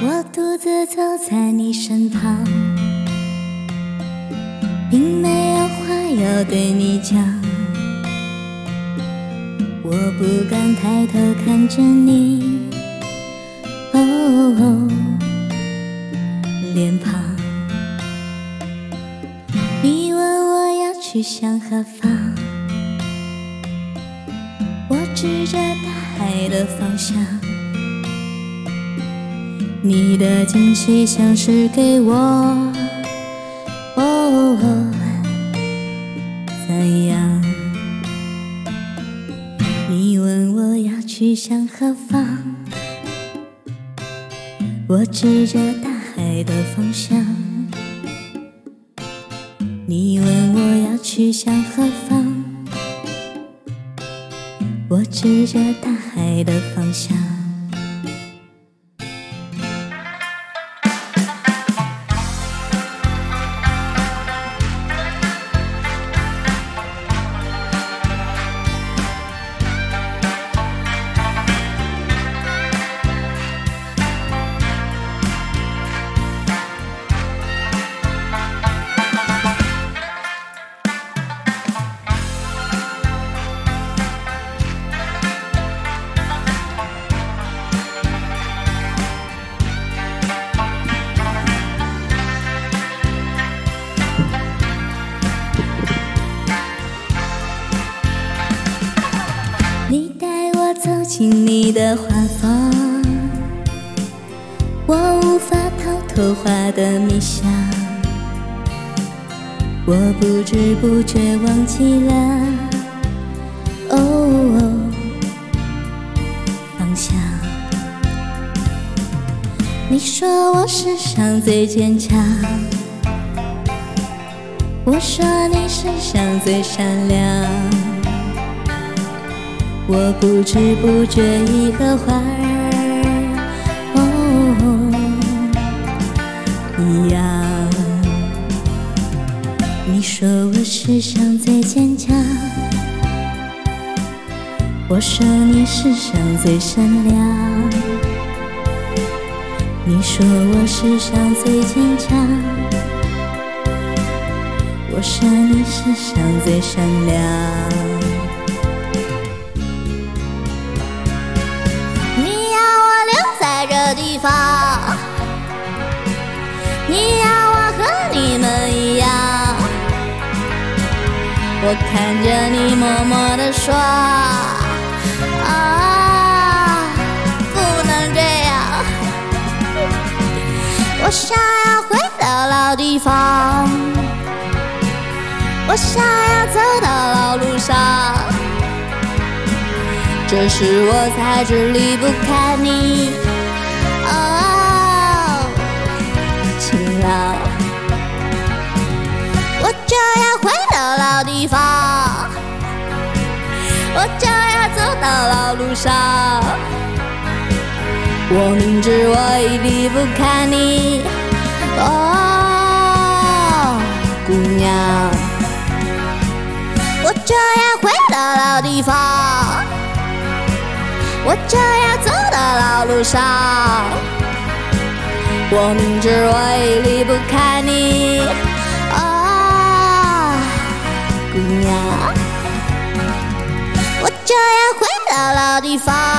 我独自走在你身旁，并没有话要对你讲。我不敢抬头看着你，哦，脸庞。你问我要去向何方，我指着大海的方向。你的惊喜像是给我，哦，怎样？你问我要去向何方，我指着大海的方向。你问我要去向何方，我指着大海的方向。进你的画舫，我无法逃脱画的迷香，我不知不觉忘记了哦方向。你说我世上最坚强，我说你世上最善良。我不知不觉已和花儿一样。你说我世上最坚强，我说你世上最善良。你说我世上最坚强，我说你世上最善良。的地方，你要我和你们一样。我看着你默默地说，啊，不能这样。我想要回到老地方，我想要走到老路上。这时我才知离不开你，地方，我就要走到老路上。我明知我已离不开你，哦，姑娘。我就要回到老地方。我就要走到老路上，我明知我已离不开你，地方。